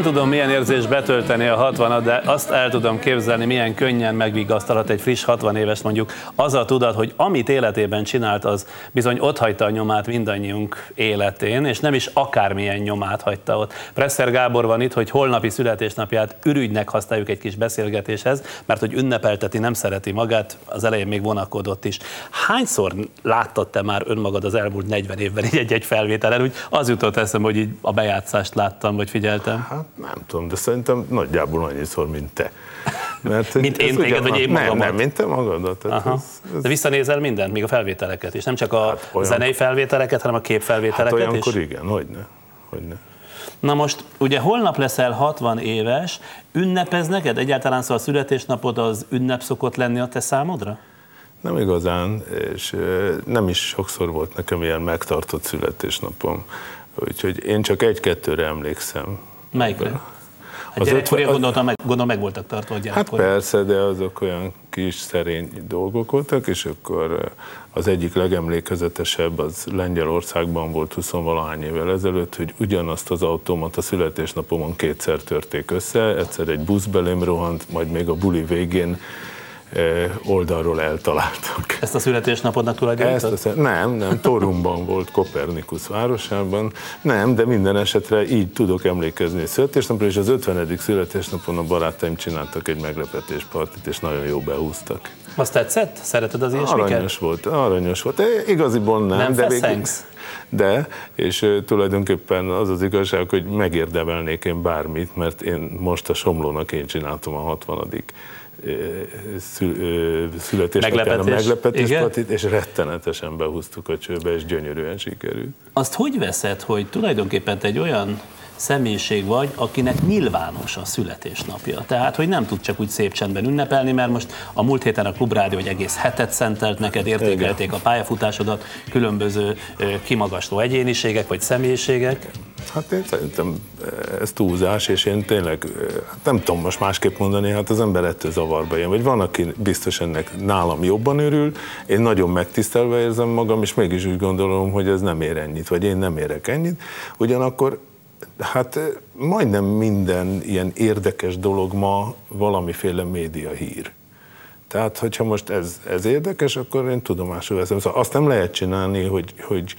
Nem tudom, milyen érzés betölteni a 60 de azt el tudom képzelni, milyen könnyen megvigasztalhat egy friss 60 éves mondjuk az a tudat, hogy amit életében csinált, az bizony ott hagyta a nyomát mindannyiunk életén, és nem is akármilyen nyomát hagyta ott. Presser Gábor van itt, hogy holnapi születésnapját ürügynek használjuk egy kis beszélgetéshez, mert hogy ünnepelteti nem szereti magát, az elején még vonakodott is. Hányszor láttad te már önmagad az elmúlt 40 évben egy-egy felvételen, úgy az jutott eszembe, hogy így a bejátszást láttam, vagy figyeltem. Hát nem tudom, de szerintem nagyjából annyiszor, mint te. Mert mint én téged, vagy én magamat? Nem, nem, mint te magadat. Ez, ez... De visszanézel mindent, még a felvételeket is. Nem csak a hát olyan... zenei felvételeket, hanem a képfelvételeket hát olyankor is? igen, hogyne. hogyne. Na most, ugye holnap leszel 60 éves, ünnepez neked? Egyáltalán szóval a születésnapod az ünnep szokott lenni a te számodra? Nem igazán, és nem is sokszor volt nekem ilyen megtartott születésnapom. Úgyhogy én csak egy-kettőre emlékszem. Melyikre? A gyerekkori ötven... gondoltam, meg, gondolom meg voltak tartva a gyerekkori. Hát persze, de azok olyan kis szerény dolgok voltak, és akkor az egyik legemlékezetesebb az Lengyelországban volt 20 valahány évvel ezelőtt, hogy ugyanazt az autómat a születésnapomon kétszer törték össze, egyszer egy busz belém rohant, majd még a buli végén oldalról eltaláltak. Ezt a születésnapodnak tulajdonítod? Ezt a, nem, nem, Torumban volt, Kopernikus városában. Nem, de minden esetre így tudok emlékezni születésnapra, és az 50. születésnapon a barátaim csináltak egy meglepetéspartit, és nagyon jó behúztak. Azt tetszett? Szereted az ilyesmiket? Aranyos volt, aranyos volt. Igaziból nem. Nem de végig, de, és tulajdonképpen az az igazság, hogy megérdemelnék én bármit, mert én most a Somlónak én csináltam a 60 születésnapján a meglepetéspatit, és rettenetesen behúztuk a csőbe, és gyönyörűen sikerült. Azt hogy veszed, hogy tulajdonképpen egy olyan személyiség vagy, akinek nyilvános a születésnapja. Tehát, hogy nem tud csak úgy szép csendben ünnepelni, mert most a múlt héten a Klubrádió egy egész hetet szentelt neked, értékelték Igen. a pályafutásodat, különböző kimagasló egyéniségek vagy személyiségek. Hát én szerintem ez túlzás, és én tényleg hát nem tudom most másképp mondani, hát az ember ettől zavarba jön, vagy van, aki biztos ennek nálam jobban örül, én nagyon megtisztelve érzem magam, és mégis úgy gondolom, hogy ez nem ér ennyit, vagy én nem érek ennyit. Ugyanakkor hát majdnem minden ilyen érdekes dolog ma valamiféle média hír. Tehát, hogyha most ez, ez érdekes, akkor én tudomásul veszem. Szóval azt nem lehet csinálni, hogy, hogy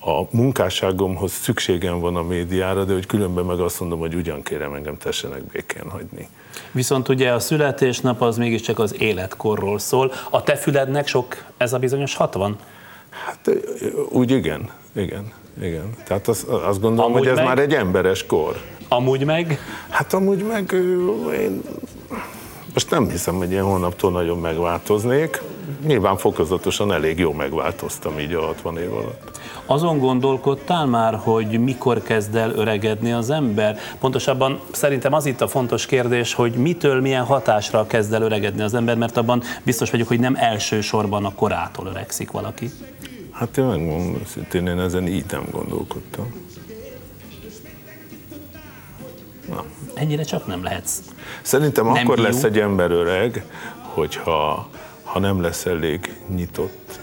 a munkásságomhoz szükségem van a médiára, de hogy különben meg azt mondom, hogy ugyan kérem engem tessenek békén hagyni. Viszont ugye a születésnap az mégiscsak az életkorról szól. A te fülednek sok ez a bizonyos 60? Hát úgy igen, igen, igen. Tehát azt, azt gondolom, amúgy hogy ez meg? már egy emberes kor. Amúgy meg? Hát amúgy meg én most nem hiszem, hogy ilyen hónaptól nagyon megváltoznék. Nyilván fokozatosan elég jó megváltoztam így a 60 év alatt. Azon gondolkodtál már, hogy mikor kezd el öregedni az ember? Pontosabban szerintem az itt a fontos kérdés, hogy mitől, milyen hatásra kezd el öregedni az ember, mert abban biztos vagyok, hogy nem elsősorban a korától öregszik valaki. Hát én megmondom, szintén én ezen így nem gondolkodtam. Na. Ennyire csak nem lehetsz. Szerintem nem akkor jó. lesz egy ember öreg, hogyha ha nem lesz elég nyitott,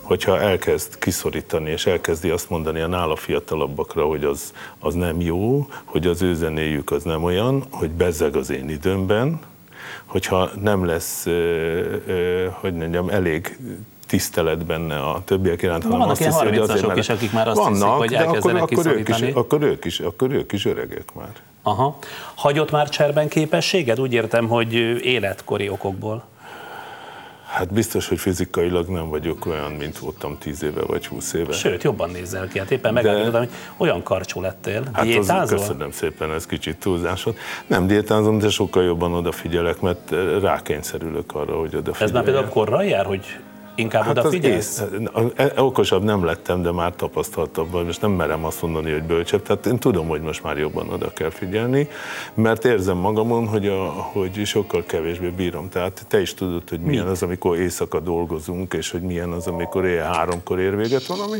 hogyha elkezd kiszorítani, és elkezdi azt mondani a nála fiatalabbakra, hogy az, az nem jó, hogy az ő zenéjük az nem olyan, hogy bezzeg az én időmben, hogyha nem lesz, hogy mondjam, elég tisztelet benne a többiek iránt, hanem vannak azt hiszi, hogy azért, mert is, akik már azt vannak, hiszik, hogy elkezdenek akkor, akkor, ők is, akkor, ők is, akkor ők is öregek már. Aha. Hagyott már cserben képességed? Úgy értem, hogy életkori okokból. Hát biztos, hogy fizikailag nem vagyok olyan, mint voltam 10 éve vagy 20 éve. Sőt, jobban nézel ki. Hát éppen megállítottam, hogy olyan karcsú lettél. Hát Diétázol? Az, köszönöm szépen, ez kicsit túlzás volt. Nem diétázom, de sokkal jobban odafigyelek, mert rákényszerülök arra, hogy odafigyeljek. Ez már például korral jár, hogy Inkább hát odafigyelsz? E- okosabb nem lettem, de már tapasztaltabb, most nem merem azt mondani, hogy bölcsebb, tehát én tudom, hogy most már jobban oda kell figyelni, mert érzem magamon, hogy, a, hogy sokkal kevésbé bírom. Tehát te is tudod, hogy milyen Mi? az, amikor éjszaka dolgozunk, és hogy milyen az, amikor éjjel háromkor ér véget valami,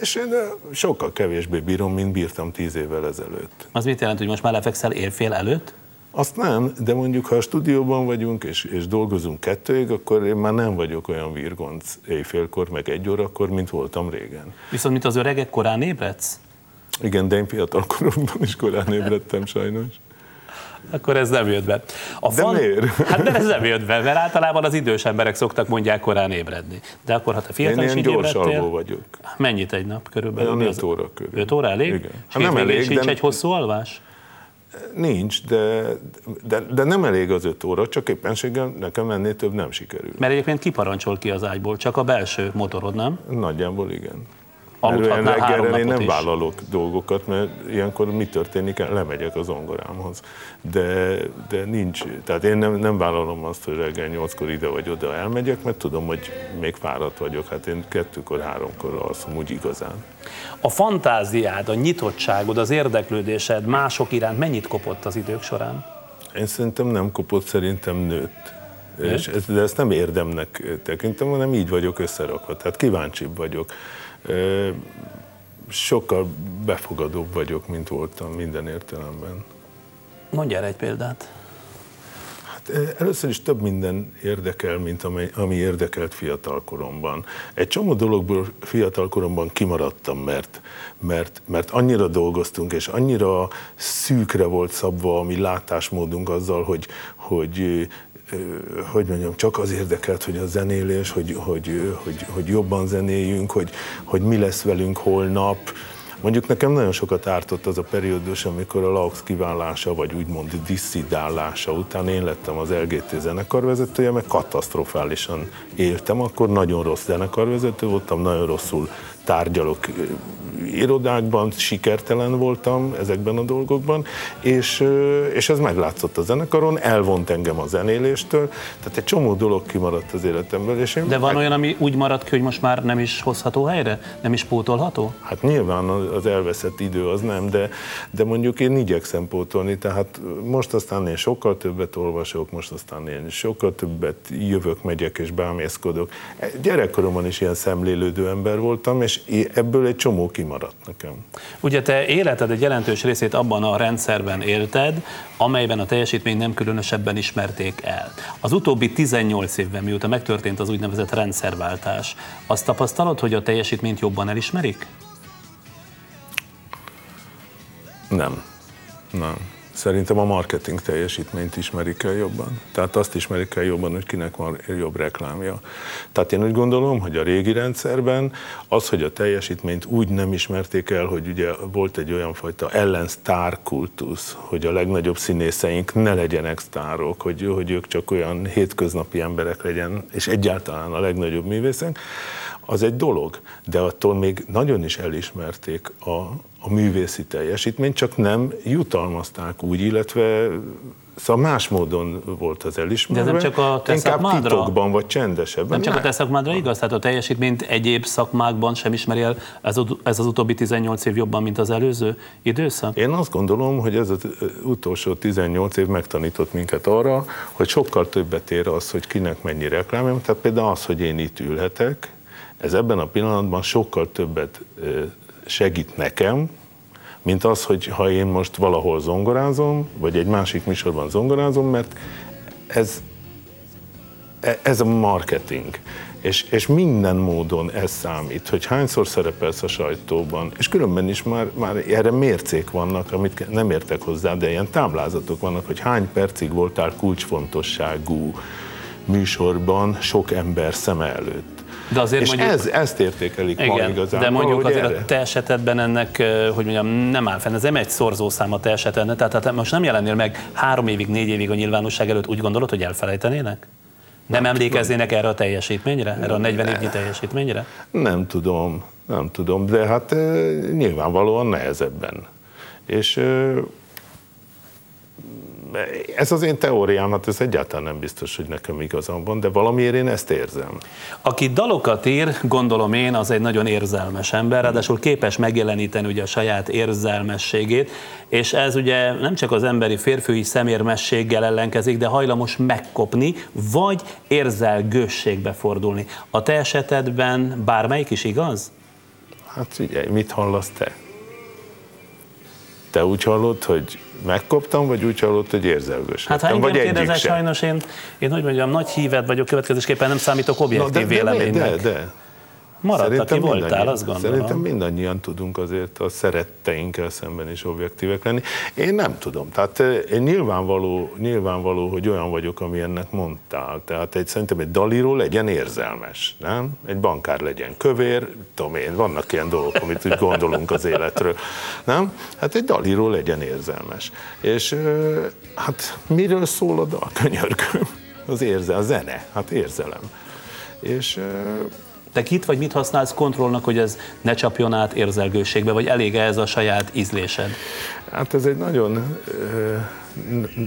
és én sokkal kevésbé bírom, mint bírtam tíz évvel ezelőtt. Az mit jelent, hogy most már lefekszel érfél előtt? Azt nem, de mondjuk ha a stúdióban vagyunk és, és dolgozunk kettőig, akkor én már nem vagyok olyan virgonc éjfélkor, meg egy órakor, mint voltam régen. Viszont mint az öregek korán ébredsz? Igen, de én fiatal koromban is korán ébredtem sajnos. Akkor ez nem jött be. A de fan... miért? Hát de ez nem jött be, mert általában az idős emberek szoktak mondják korán ébredni. De akkor, ha te fiatal Én ilyen gyors alvó vagyok. Mennyit egy nap körülbelül? Olyan 5 óra körül. 5 óra elég? Igen. Hát nem elég, sincs de... egy hosszú alvás? Nincs, de, de, de nem elég az öt óra, csak éppenséggel nekem ennél több nem sikerül. Mert egyébként kiparancsol ki az ágyból, csak a belső motorod, nem? Nagyjából igen. Aludhatnál reggelre én nem is. vállalok dolgokat, mert ilyenkor mi történik, lemegyek az zongorámhoz. De, de nincs, tehát én nem, nem vállalom azt, hogy reggel nyolckor ide vagy oda elmegyek, mert tudom, hogy még fáradt vagyok. Hát én kettőkor, háromkor alszom úgy igazán. A fantáziád, a nyitottságod, az érdeklődésed mások iránt mennyit kopott az idők során? Én szerintem nem kopott, szerintem nőtt. És ez, de ezt nem érdemnek tekintem, hanem így vagyok összerakva. Tehát kíváncsibb vagyok sokkal befogadóbb vagyok, mint voltam minden értelemben. Mondjál egy példát. Hát először is több minden érdekel, mint ami, ami érdekelt fiatalkoromban. Egy csomó dologból fiatalkoromban kimaradtam, mert, mert, mert annyira dolgoztunk, és annyira szűkre volt szabva a mi látásmódunk azzal, hogy, hogy hogy mondjam, csak az érdekelt, hogy a zenélés, hogy, hogy, hogy, hogy jobban zenéljünk, hogy, hogy mi lesz velünk holnap. Mondjuk nekem nagyon sokat ártott az a periódus, amikor a Laux kiválása, vagy úgymond disszidálása után én lettem az LGT zenekarvezetője, meg katasztrofálisan éltem, akkor nagyon rossz zenekarvezető voltam, nagyon rosszul tárgyalok irodákban, sikertelen voltam ezekben a dolgokban, és, és ez meglátszott a zenekaron, elvont engem a zenéléstől, tehát egy csomó dolog kimaradt az életemből. És én De van meg... olyan, ami úgy maradt ki, hogy most már nem is hozható helyre? Nem is pótolható? Hát nyilván az elveszett idő az nem, de, de mondjuk én igyekszem pótolni, tehát most aztán én sokkal többet olvasok, most aztán én sokkal többet jövök, megyek és bámészkodok. Gyerekkoromban is ilyen szemlélődő ember voltam, és ebből egy csomó kimaradt nekem. Ugye te életed egy jelentős részét abban a rendszerben élted, amelyben a teljesítményt nem különösebben ismerték el. Az utóbbi 18 évben, mióta megtörtént az úgynevezett rendszerváltás, azt tapasztalod, hogy a teljesítményt jobban elismerik? Nem. Nem. Szerintem a marketing teljesítményt ismerik el jobban. Tehát azt ismerik el jobban, hogy kinek van jobb reklámja. Tehát én úgy gondolom, hogy a régi rendszerben az, hogy a teljesítményt úgy nem ismerték el, hogy ugye volt egy olyan fajta ellensztár kultusz, hogy a legnagyobb színészeink ne legyenek sztárok, hogy, hogy ők csak olyan hétköznapi emberek legyen, és egyáltalán a legnagyobb művészek, az egy dolog, de attól még nagyon is elismerték a, a művészi teljesítményt, csak nem jutalmazták úgy, illetve Szóval más módon volt az elismerve. De nem csak a te Inkább szakmádra? titokban vagy csendesebben. Nem csak a te szakmádra igaz? Tehát a teljesítményt egyéb szakmákban sem ismeri el ez, ez az utóbbi 18 év jobban, mint az előző időszak? Én azt gondolom, hogy ez az utolsó 18 év megtanított minket arra, hogy sokkal többet ér az, hogy kinek mennyi reklámja. Tehát például az, hogy én itt ülhetek, ez ebben a pillanatban sokkal többet segít nekem, mint az, hogy ha én most valahol zongorázom, vagy egy másik műsorban zongorázom, mert ez, e, ez a marketing. És, és minden módon ez számít, hogy hányszor szerepelsz a sajtóban, és különben is már, már erre mércék vannak, amit nem értek hozzá, de ilyen táblázatok vannak, hogy hány percig voltál kulcsfontosságú műsorban sok ember szeme előtt. De azért és mondjuk, ez, ezt értékelik igen, ma igazán. De mondjuk azért erre? a te esetedben ennek, hogy mondjam, nem áll fenn, ez nem egy szorzószám a te esetedben, tehát hát most nem jelennél meg három évig, négy évig a nyilvánosság előtt, úgy gondolod, hogy elfelejtenének? Nem, nem emlékeznének erre a teljesítményre, erre a 40 évnyi teljesítményre? Nem tudom, nem tudom, de hát nyilvánvalóan nehezebben. És ez az én teóriám, hát ez egyáltalán nem biztos, hogy nekem igazam van, de valamiért én ezt érzem. Aki dalokat ír, gondolom én, az egy nagyon érzelmes ember, ráadásul képes megjeleníteni ugye a saját érzelmességét, és ez ugye nem csak az emberi férfői szemérmességgel ellenkezik, de hajlamos megkopni, vagy érzelgősségbe fordulni. A te esetedben bármelyik is igaz? Hát figyelj, mit hallasz te? Te úgy hallod, hogy megkoptam, vagy úgy hallott, hogy érzelgős Hát ha engem kérdezel, sajnos én, én hogy mondjam, nagy hívet vagyok, következésképpen nem számítok objektív de, véleménynek. De, de, Maradt, aki voltál, azt gondolom. Szerintem mindannyian tudunk azért a szeretteinkkel szemben is objektívek lenni. Én nem tudom. Tehát eh, én nyilvánvaló, nyilvánvaló, hogy olyan vagyok, ami ennek mondtál. Tehát egy, szerintem egy dalíró legyen érzelmes, nem? Egy bankár legyen kövér, tudom én, vannak ilyen dolgok, amit úgy gondolunk az életről, nem? Hát egy dalíró legyen érzelmes. És eh, hát miről szól a dal, könyörgöm? Az érze, a zene, hát érzelem. És eh, te kit vagy mit használsz kontrollnak, hogy ez ne csapjon át érzelgőségbe, vagy elég -e ez a saját ízlésed? Hát ez egy nagyon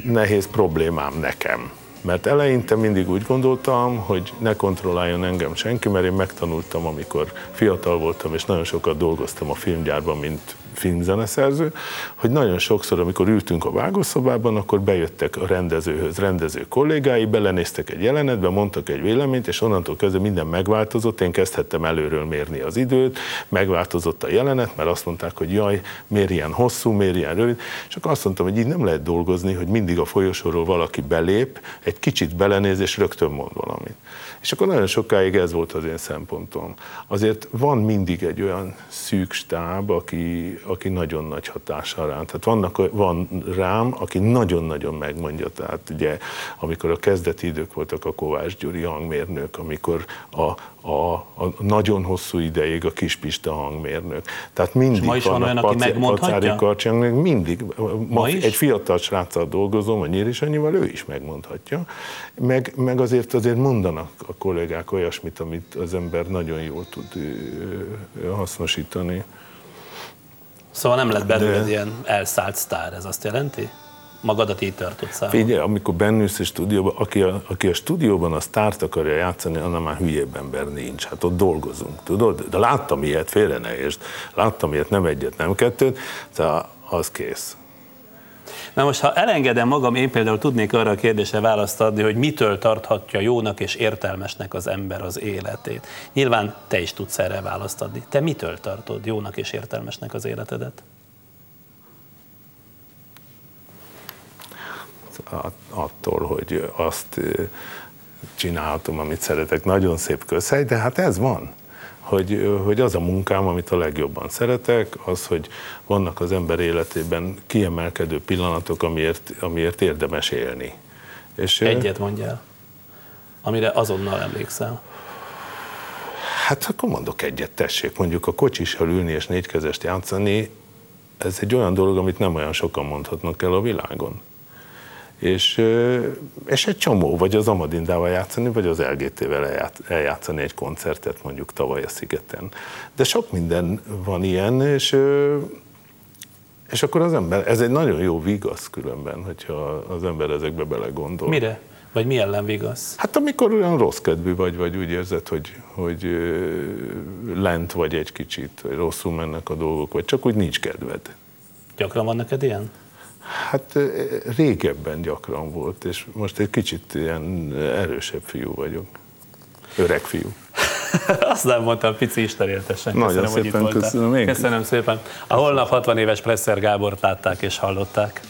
nehéz problémám nekem. Mert eleinte mindig úgy gondoltam, hogy ne kontrolláljon engem senki, mert én megtanultam, amikor fiatal voltam, és nagyon sokat dolgoztam a filmgyárban, mint filmzeneszerző, hogy nagyon sokszor, amikor ültünk a vágószobában, akkor bejöttek a rendezőhöz rendező kollégái, belenéztek egy jelenetbe, mondtak egy véleményt, és onnantól kezdve minden megváltozott, én kezdhettem előről mérni az időt, megváltozott a jelenet, mert azt mondták, hogy jaj, miért ilyen hosszú, miért ilyen rövid, akkor azt mondtam, hogy így nem lehet dolgozni, hogy mindig a folyosóról valaki belép, egy kicsit belenéz, és rögtön mond valamit. És akkor nagyon sokáig ez volt az én szempontom. Azért van mindig egy olyan szűk stáb, aki, aki nagyon nagy hatással rám. Tehát vannak, van rám, aki nagyon-nagyon megmondja. Tehát ugye, amikor a kezdeti idők voltak a Kovács Gyuri hangmérnök, amikor a, a, a nagyon hosszú ideig a Kispista hangmérnök. Tehát mindig ma is van olyan, aki megmondhatja? Karcsán, mindig. Ma, ma is? Egy fiatal sráccal dolgozom, a Nyíris annyival, ő is megmondhatja. Meg, meg azért azért mondanak a kollégák olyasmit, amit az ember nagyon jól tud hasznosítani. Szóval nem lett belőled De... ilyen elszállt sztár, ez azt jelenti? Magadat így tartott számon. Figyelj, amikor bennülsz a stúdióban, aki a, aki a stúdióban a sztárt akarja játszani, annál már hülyébb ember nincs. Hát ott dolgozunk, tudod? De láttam ilyet, félre ne értsd. Láttam ilyet, nem egyet, nem kettőt, tehát az kész. Na most, ha elengedem magam, én például tudnék arra a kérdésre választ adni, hogy mitől tarthatja jónak és értelmesnek az ember az életét. Nyilván te is tudsz erre választ adni. Te mitől tartod jónak és értelmesnek az életedet? Attól, hogy azt csinálhatom, amit szeretek. Nagyon szép közhely, de hát ez van hogy, hogy az a munkám, amit a legjobban szeretek, az, hogy vannak az ember életében kiemelkedő pillanatok, amiért, amiért érdemes élni. És, Egyet mondjál, amire azonnal emlékszel. Hát akkor mondok egyet, tessék. Mondjuk a kocsissal ülni és négykezest játszani, ez egy olyan dolog, amit nem olyan sokan mondhatnak el a világon és, és egy csomó, vagy az Amadindával játszani, vagy az LGT-vel eljátszani egy koncertet mondjuk tavaly a Szigeten. De sok minden van ilyen, és, és akkor az ember, ez egy nagyon jó vigasz különben, hogyha az ember ezekbe belegondol. Mire? Vagy mi ellen vigasz? Hát amikor olyan rossz kedvű vagy, vagy úgy érzed, hogy, hogy lent vagy egy kicsit, vagy rosszul mennek a dolgok, vagy csak úgy nincs kedved. Gyakran van neked ilyen? Hát régebben gyakran volt, és most egy kicsit ilyen erősebb fiú vagyok. Öreg fiú. Azt nem mondtam, pici istenéltesen. Nagyon köszönöm, szépen, hogy itt köszönöm. Én köszönöm szépen. A holnap 60 éves Presser Gábort látták és hallották.